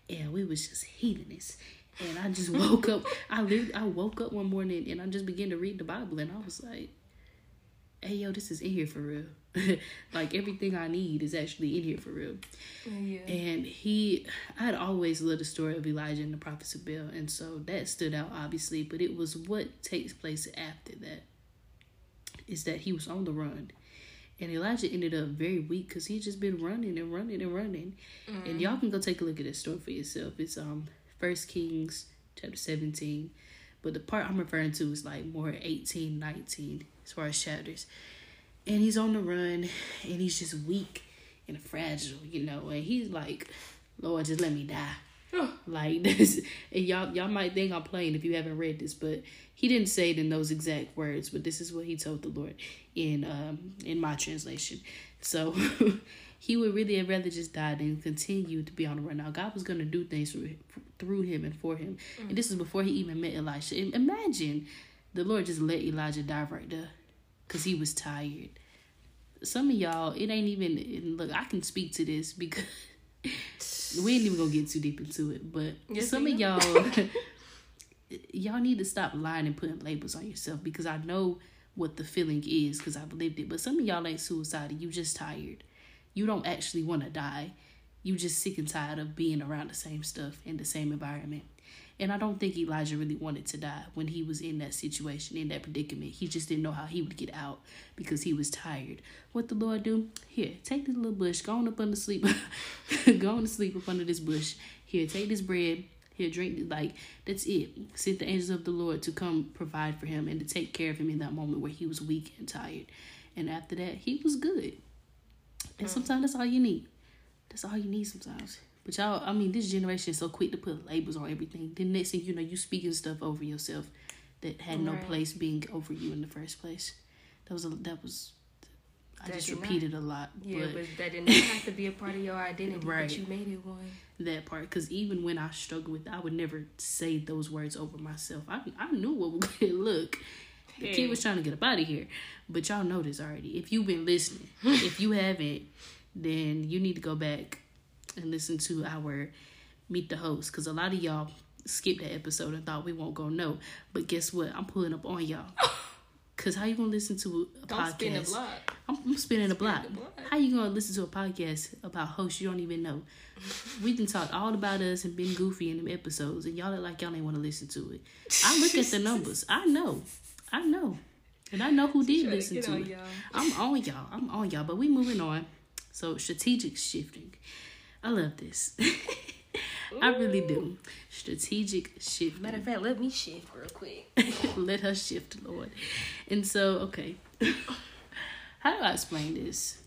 and we was just heathenists. And I just woke up. I literally I woke up one morning and I just began to read the Bible, and I was like, "Hey, yo, this is in here for real. like everything I need is actually in here for real." yeah. And he, I had always loved the story of Elijah and the prophets of Baal, and so that stood out obviously. But it was what takes place after that is that he was on the run, and Elijah ended up very weak because he just been running and running and running. And y'all can go take a look at this story for yourself. It's um First Kings chapter seventeen, but the part I'm referring to is like more 18, 19 as far as chapters. And he's on the run, and he's just weak and fragile, you know. And he's like, Lord, just let me die. like this, and y'all y'all might think I'm playing if you haven't read this, but he didn't say it in those exact words. But this is what he told the Lord in um in my translation. So he would really have rather just die than continue to be on the run. Now God was gonna do things through through him and for him, and this is before he even met Elisha. And Imagine the Lord just let Elijah die right there, cause he was tired some of y'all, it ain't even look. I can speak to this because we ain't even gonna get too deep into it. But Yes, some of y'all, y'all need to stop lying and putting labels on yourself because I know what the feeling is because I've lived it. But some of y'all ain't suicidal. You just tired. You don't actually want to die. You just sick and tired of being around the same stuff in the same environment. And I don't think Elijah really wanted to die when he was in that situation, in that predicament. He just didn't know how he would get out because he was tired. What the Lord do? Here, take this little bush, go on up under sleep. go on to sleep up under this bush. Here, take this bread. Here, drink. Like, that's it. Sent the angels of the Lord to come provide for him and to take care of him in that moment where he was weak and tired. And after that, he was good. And mm. sometimes that's all you need. That's all you need sometimes. But y'all, I mean, this generation is so quick to put labels on everything. The next thing you know, you speaking stuff over yourself that had no place being over you in the first place. That was a that was. I That just did not- repeated a lot, Yeah, but but that did not have to be a part of your identity, Right. but you made it one. that part because even when I struggle with, I would never say those words over myself. I I knew what would get look. The kid was trying to get up out of here, but y'all know this already. If you've been listening, if you haven't, then you need to go back and listen to our meet the host because a lot of y'all skipped that episode and thought we won't go no. But guess what? I'm pulling up on y'all. Cause how you gonna listen to a Don't podcast? spin block. I'm, I'm spinning a block. block. How you gonna listen to a podcast about hosts you don't even know? We can talk all about us and been goofy in them episodes, and y'all look like y'all ain't want to listen to it. I look at the numbers. I know, I know, and I know who did to listen to on it. y'all. I'm on y'all. I'm on y'all. But we moving on. So strategic shifting. I love this. I really do. Strategic shift. Matter of fact, let me shift real quick. Let her shift, Lord. And so, okay. How do I explain this?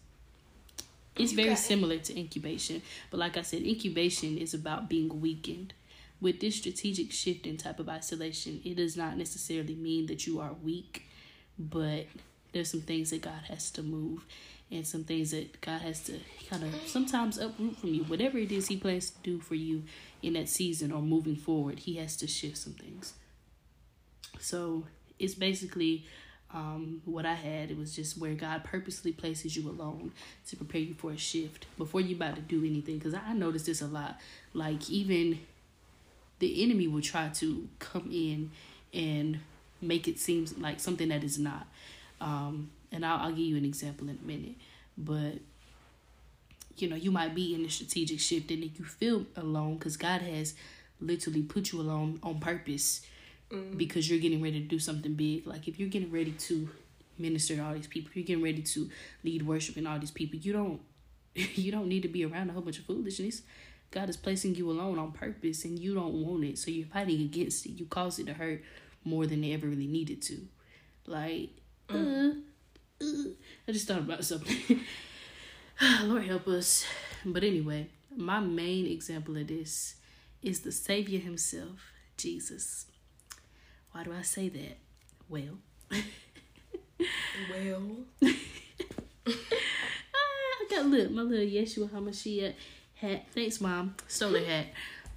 It's You very got it. similar to incubation, but like I said, incubation is about being weakened. With this strategic shift shifting type of isolation, it does not necessarily mean that you are weak, but there's some things that God has to move and some things that God has to kind of sometimes uproot from you. Whatever it is He plans to do for you in that season or moving forward, He has to shift some things. So it's basically um, what I had. It was just where God purposely places you alone to prepare you for a shift before you about to do anything. Because I noticed this a lot. Like even the enemy will try to come in and make it seem like something that is not. Um, and I'll, I'll give you an example in a minute. But you know, you might be in a strategic shift and then you feel alone because God has literally put you alone on purpose Mm. because you're getting ready to do something big. Like if you're getting ready to minister to all these people, you're getting ready to lead worship in all these people. You don't you don't need to be around a whole bunch of foolishness. God is placing you alone on purpose and you don't want it. So you're fighting against it. You cause it to hurt more than it ever really needed to. Like, uh, uh, I just thought about something. Lord help us. But anyway, my main example of this is the Savior himself, Jesus. Why do I say that? Well, Well, I got look my little Yeshua Hamashiach hat. Thanks, mom. Stole her hat.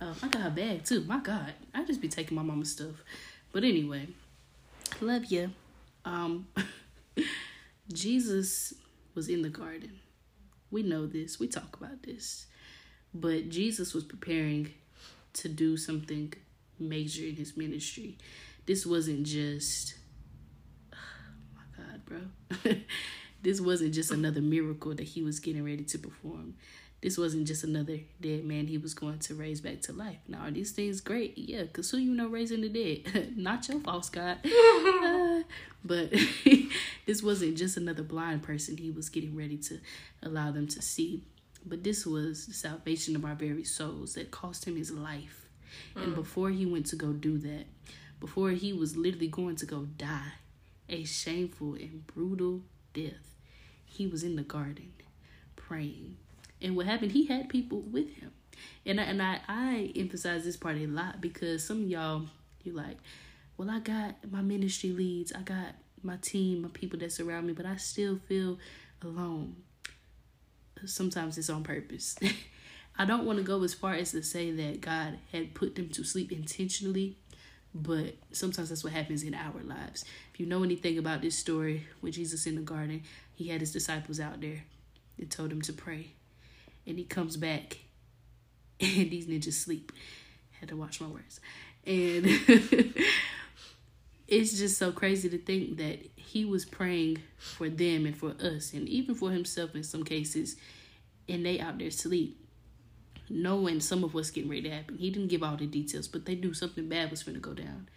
Um, I got her bag too. My God, I just be taking my mama's stuff. But anyway, love you. Um, Jesus was in the garden. We know this. We talk about this. But Jesus was preparing to do something major in his ministry. This wasn't just my God, bro. this wasn't just another miracle that he was getting ready to perform. This wasn't just another dead man he was going to raise back to life. Now, are these things great? Yeah, because who you know raising the dead? Not your false God. Uh, but this wasn't just another blind person he was getting ready to allow them to see. But this was the salvation of our very souls that cost him his life. And before he went to go do that, before he was literally going to go die a shameful and brutal death, he was in the garden praying. And what happened, he had people with him. And I, and I, I emphasize this part a lot because some of y'all, you're like, well, I got my ministry leads, I got my team, my people that surround me, but I still feel alone. Sometimes it's on purpose. I don't want to go as far as to say that God had put them to sleep intentionally, but sometimes that's what happens in our lives. If you know anything about this story with Jesus in the garden, he had his disciples out there and told them to pray. And he comes back. And these ninjas sleep. Had to watch my words. And it's just so crazy to think that he was praying for them and for us and even for himself in some cases. And they out there sleep knowing some of what's getting ready to happen. He didn't give all the details but they knew something bad was going to go down.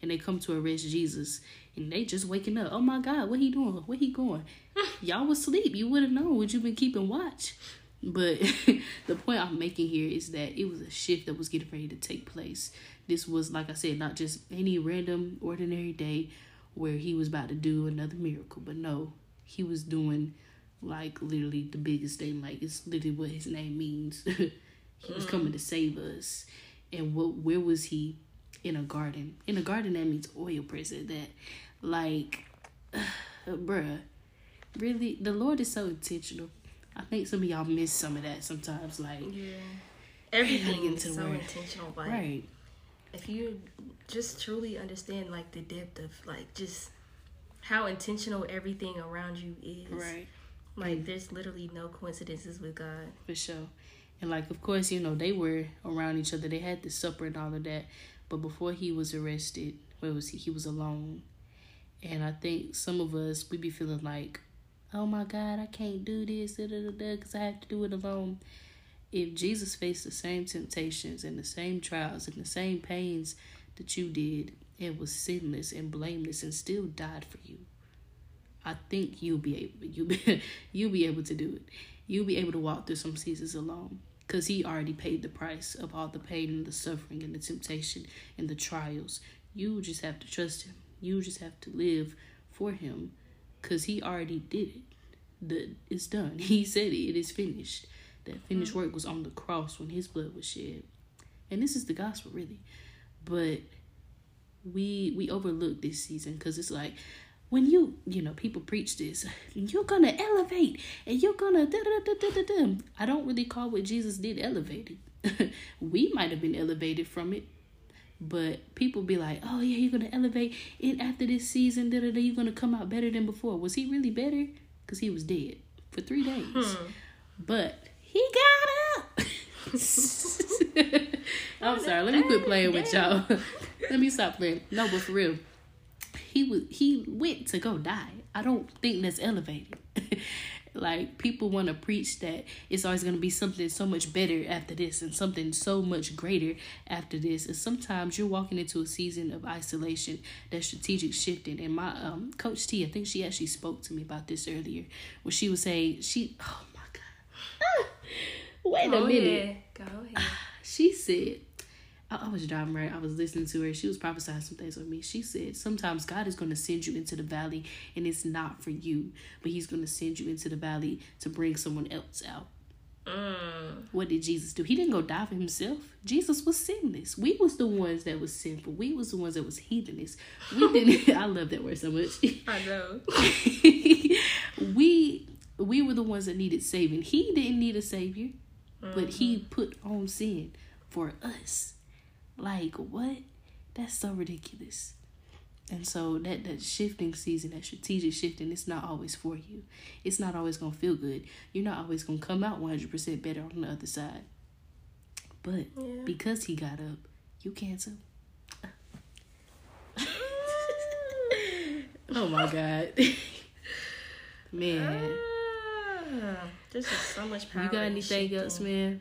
And they come to arrest jesus. And they just waking up. Oh my god what he doing? Where he going? Y'all was asleep. You would have known. Would you been keeping watch but the point i'm making here is that it was a shift that was getting ready to take place. This was like i said not just any random ordinary day where he was about to do another miracle but no he was doing like literally the biggest thing. Like it's literally what his name means. He was mm. coming to save us. And what where was he? In a garden. In a garden that means oil at that like bruh really the lord is so intentional i think some of y'all miss some of that sometimes like yeah, everything is so word. intentional. Like, right if you just truly understand like the depth of like just how intentional everything around you is, right Like, mm. there's literally no coincidences with God. for sure. And like, of course, you know they were around each other. They had the supper and all of that. But before he was arrested, where was he? He was alone. And I think some of us we be feeling like, oh my God, I can't do this, because I have to do it alone. If Jesus faced the same temptations and the same trials and the same pains that you did, and was sinless and blameless and still died for you, I think you'll be able you be, you'll be able to do it. You'll be able to walk through some seasons alone because he already paid the price of all the pain and the suffering and the temptation and the trials. You just have to trust him. You just have to live for him because he already did it. The it's done. He said it, it is finished. That finished work was on the cross when his blood was shed. And this is the gospel really. But we we overlook this season because it's like when you you know people preach this you're gonna elevate and you're gonna da da da da da. I don't really call what Jesus did elevated. we might have been elevated from it, but people be like, oh yeah, you're gonna elevate it after this season. Da da da. You're gonna come out better than before. Was he really better? Because he was dead for three days, hmm. but he got up. I'm sorry. Let me quit playing with y'all. Let me stop playing. No, but for real, he was he went to go die. I don't think that's elevated. Like people want to preach that it's always going to be something so much better after this and something so much greater after this. And sometimes you're walking into a season of isolation, that strategic shifting. And my um, coach T, I think she actually spoke to me about this earlier, when she was saying she, oh my god, wait Go a minute. ahead. Go ahead. She said, I, I was driving right. I was listening to her. She was prophesying some things on me. She said, Sometimes God is going to send you into the valley and it's not for you, but He's going to send you into the valley to bring someone else out. Mm. What did Jesus do? He didn't go die for himself. Jesus was sinless. We was the ones that was sinful. We was the ones that was heathenish. We didn't. I love that word so much. I know. we we were the ones that needed saving. He didn't need a savior, but he put on sin for us. Like what? That's so ridiculous. And so that that shifting season, that strategic shifting, it's not always for you. It's not always gonna feel good. You're not always gonna come out one hundred percent better on the other side. But Yeah. because he got up, you cancel. Oh my god. Man. Ah, this is so much power. You got in anything else, man?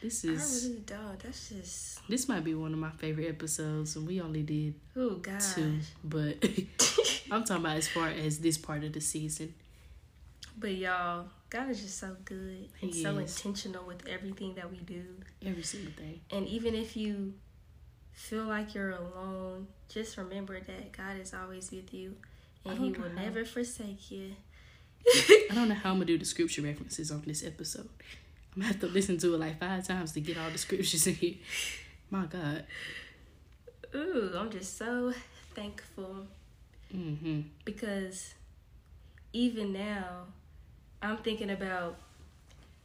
This is I really don't. That's just. this might be one of my favorite episodes, and we only did Oh God. two. But I'm talking about as far as this part of the season. But y'all, God is just so good and He so is. intentional with everything that we do. Every single thing. And even if you feel like you're alone, just remember that God is always with you, and oh, He will how. never forsake you. I don't know how I'm gonna do the scripture references on this episode. I'm gonna have to listen to it like five times to get all the scriptures in here. My God. Ooh, I'm just so thankful hmm because even now, I'm thinking about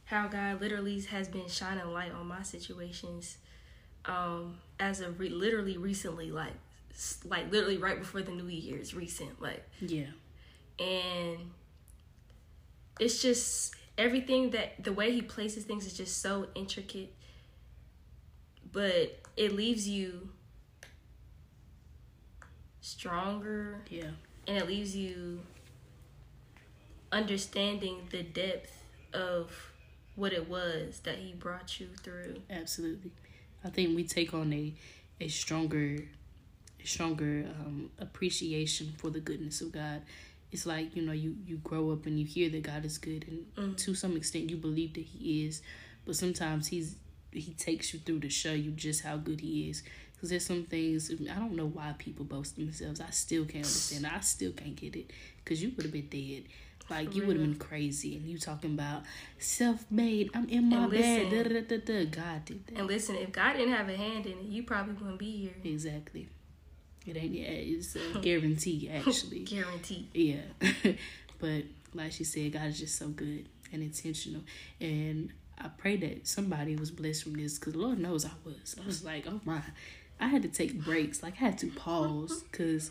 how God literally has been shining light on my situations. Um, as of re- literally recently, like, like literally right before the New Year's, recent, like. Yeah. and it's just everything that the way he places things is just so intricate but it leaves you stronger Yeah. and it leaves you understanding the depth of what it was that he brought you through Absolutely. I think we take on a a stronger a stronger um appreciation for the goodness of God. It's like, you know, you you grow up and you hear that God is good and mm. to some extent you believe that he is, but sometimes he's he takes you through to show you just how good he is. Because there's some things I don't know why people boast themselves. I still can't understand. I still can't get it. Because you would have been dead. Like For you would have been crazy, and you talking about self-made. I'm in my And bed. Da, listen. da, da, da. God did that. and listen if god didn't have a hand in it you probably wouldn't be here Exactly. It ain't. yeah, It's a guarantee, actually. guaranteed Yeah. but like she said, God is just so good and intentional. And I pray that somebody was blessed from this because the Lord knows I was. I was like, oh my. I had to take breaks. Like, I had to pause because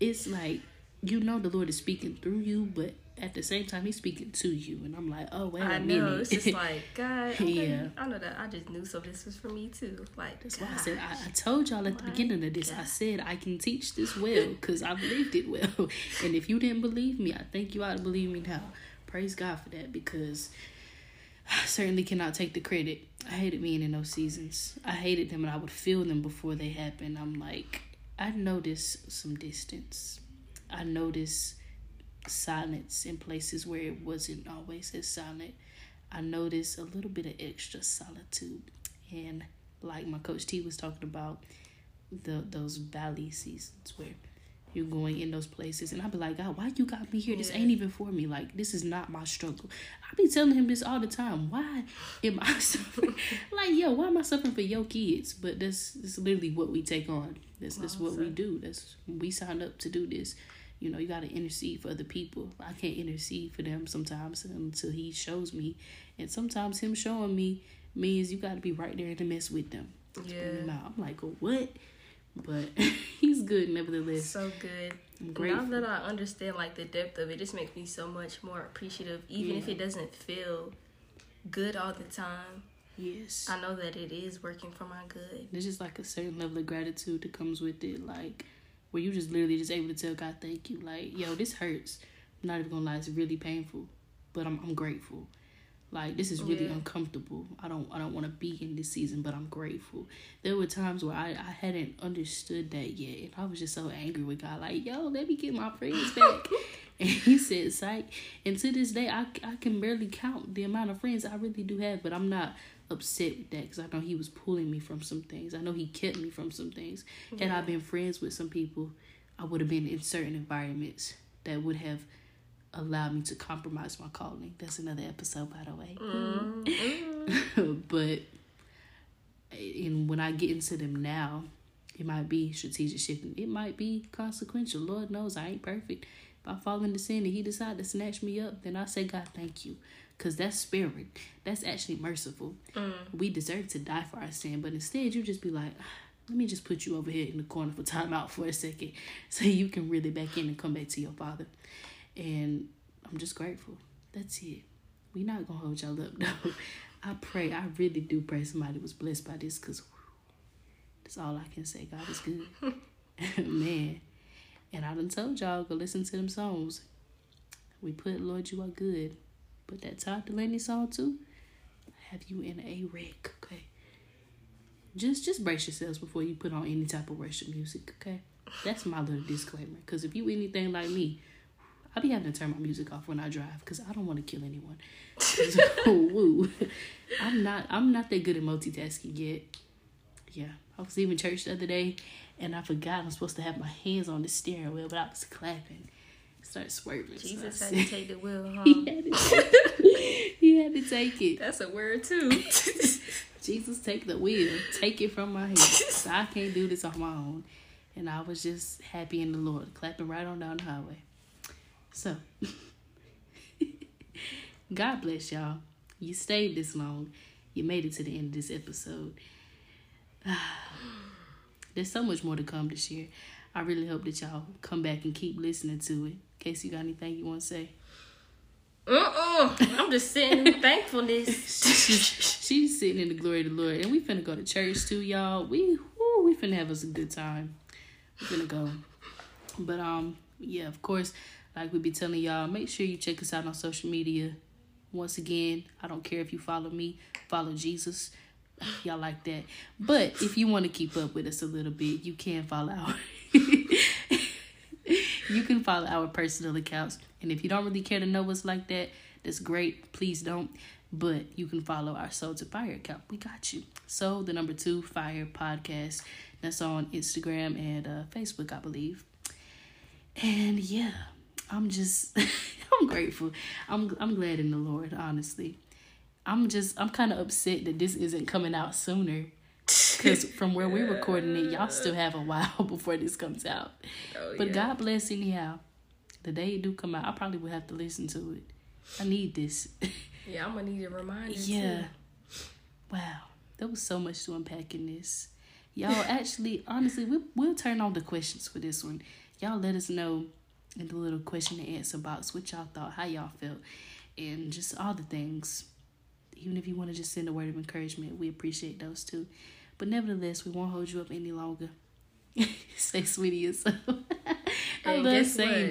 it's like, you know, the Lord is speaking through you, but at the same time, He's speaking to you. And I'm like, oh, wait I minute. know. It's just like God. Okay, Yeah. I know that. I just knew so. This was for me too. Like That's why I said I. I told y'all at the beginning of this. I said I can teach this well because I believed it well. And if you didn't believe me, I think you ought to believe me now. Praise God for that because I certainly cannot take the credit. I hated being in those seasons. I hated them and I would feel them before they happened. I'm like, I noticed some distance. I noticed silence in places where it wasn't always as silent. I noticed a little bit of extra solitude. And like my coach T was talking about, the those valley seasons where you're going in those places and I'd be like, God, why you got me here? This ain't even for me. Like this is not my struggle. I be telling him this all the time. Why am I suffering? like, yo, why am I suffering for your kids? But that's that's literally what we take on. That's that's what we do. That's we signed up to do this. You know, you gotta intercede for other people. I can't intercede for them sometimes until he shows me. And sometimes him showing me means you gotta be right there in the mess with them. to Yeah. I'm like, oh, what? But he's good nevertheless. So good. I'm Now that I understand like the depth of it, it just makes me so much more appreciative. Even if it doesn't feel good all the time, yes. I know that it is working for my good. There's just like a certain level of gratitude that comes with it, like where you just literally just able to tell God thank you. Like, yo, this hurts. I'm not even gonna lie, it's really painful. but I'm I'm grateful. Like this is really Yeah. uncomfortable. I don't I don't want to be in this season, but I'm grateful. There were times where I, I hadn't understood that yet, and I was just so angry with God. Like, yo, let me get my friends back. and He said, "Psych." And to this day, I I can barely count the amount of friends I really do have, but I'm not upset with that because I know He was pulling me from some things. I know He kept me from some things. Had I been friends with some people, I would have been in certain environments that would have allowed me to compromise my calling. That's another episode, by the way. Mm-hmm. but and when I get into them now, it might be strategic shifting. It might be consequential. Lord knows I ain't perfect. If I fall into sin and He decide to snatch me up, then I say, God, thank you, because that's spirit. That's actually merciful. Mm. We deserve to die for our sin, but instead you just be like. "Ah, Let me just put you over here in the corner for time out for a second so you can really back in and come back to your father. And I'm just grateful. That's it. We not gonna hold y'all up though. I pray, I really do pray somebody was blessed by this because that's all I can say. God is good. Man. And I done told y'all, go listen to them songs. We put Lord You Are Good. Put that Todd Dulaney song too. Have you in a wreck, okay? Just just brace yourselves before you put on any type of worship music, okay? That's my little disclaimer. Cause if you anything like me, I be having to turn my music off when I drive because I don't want to kill anyone. 'Cause, woo, I'm not I'm not that good at multitasking yet. Yeah, I was leaving church the other day, and I forgot I'm supposed to have my hands on the steering wheel, but I was clapping, started swerving. so Jesus had to take the wheel, huh? he had to take, he had to take it. That's a word too. Jesus, take the wheel, take it from my hands. So I can't do this on my own. And I was just happy in the Lord, clapping right on down the highway. So, God bless y'all. You stayed this long. You made it to the end of this episode. There's so much more to come this year. I really hope that y'all come back and keep listening to it. In case you got anything you want to say. Uh-uh. I'm just sitting in thankfulness. she's, she's sitting in the glory of the Lord, and we finna go to church too, y'all. We woo, we finna have us a good time. We finna go, but um, yeah, of course, like we be telling y'all, make sure you check us out on social media. Once again, I don't care if you follow me, follow Jesus. Y'all like that, but if you want to keep up with us a little bit, you can follow our. You can follow our personal accounts. And if you don't really care to know us like that, that's great. Please don't. But you can follow our Soul to Fire account. We got you. So the number two Fire podcast. That's on Instagram and uh, Facebook, I believe. And yeah, I'm just I'm grateful. I'm I'm glad in the Lord, honestly. I'm just I'm kind of upset that this isn't coming out sooner. Cause from where we're recording it, y'all still have a while before this comes out. Oh, But yeah. God bless anyhow. The day it do come out, I probably will have to listen to it. I need this. Yeah, I'm gonna need a reminder. yeah. Wow. There was so much to unpack in this. Y'all actually, honestly, we, we'll turn on the questions for this one. Y'all let us know in the little question and answer box what y'all thought, how y'all felt, and just all the things. Even if you want to just send a word of encouragement, we appreciate those too. But nevertheless, we won't hold you up any longer. Say sweetie yourself. I love saying what? that.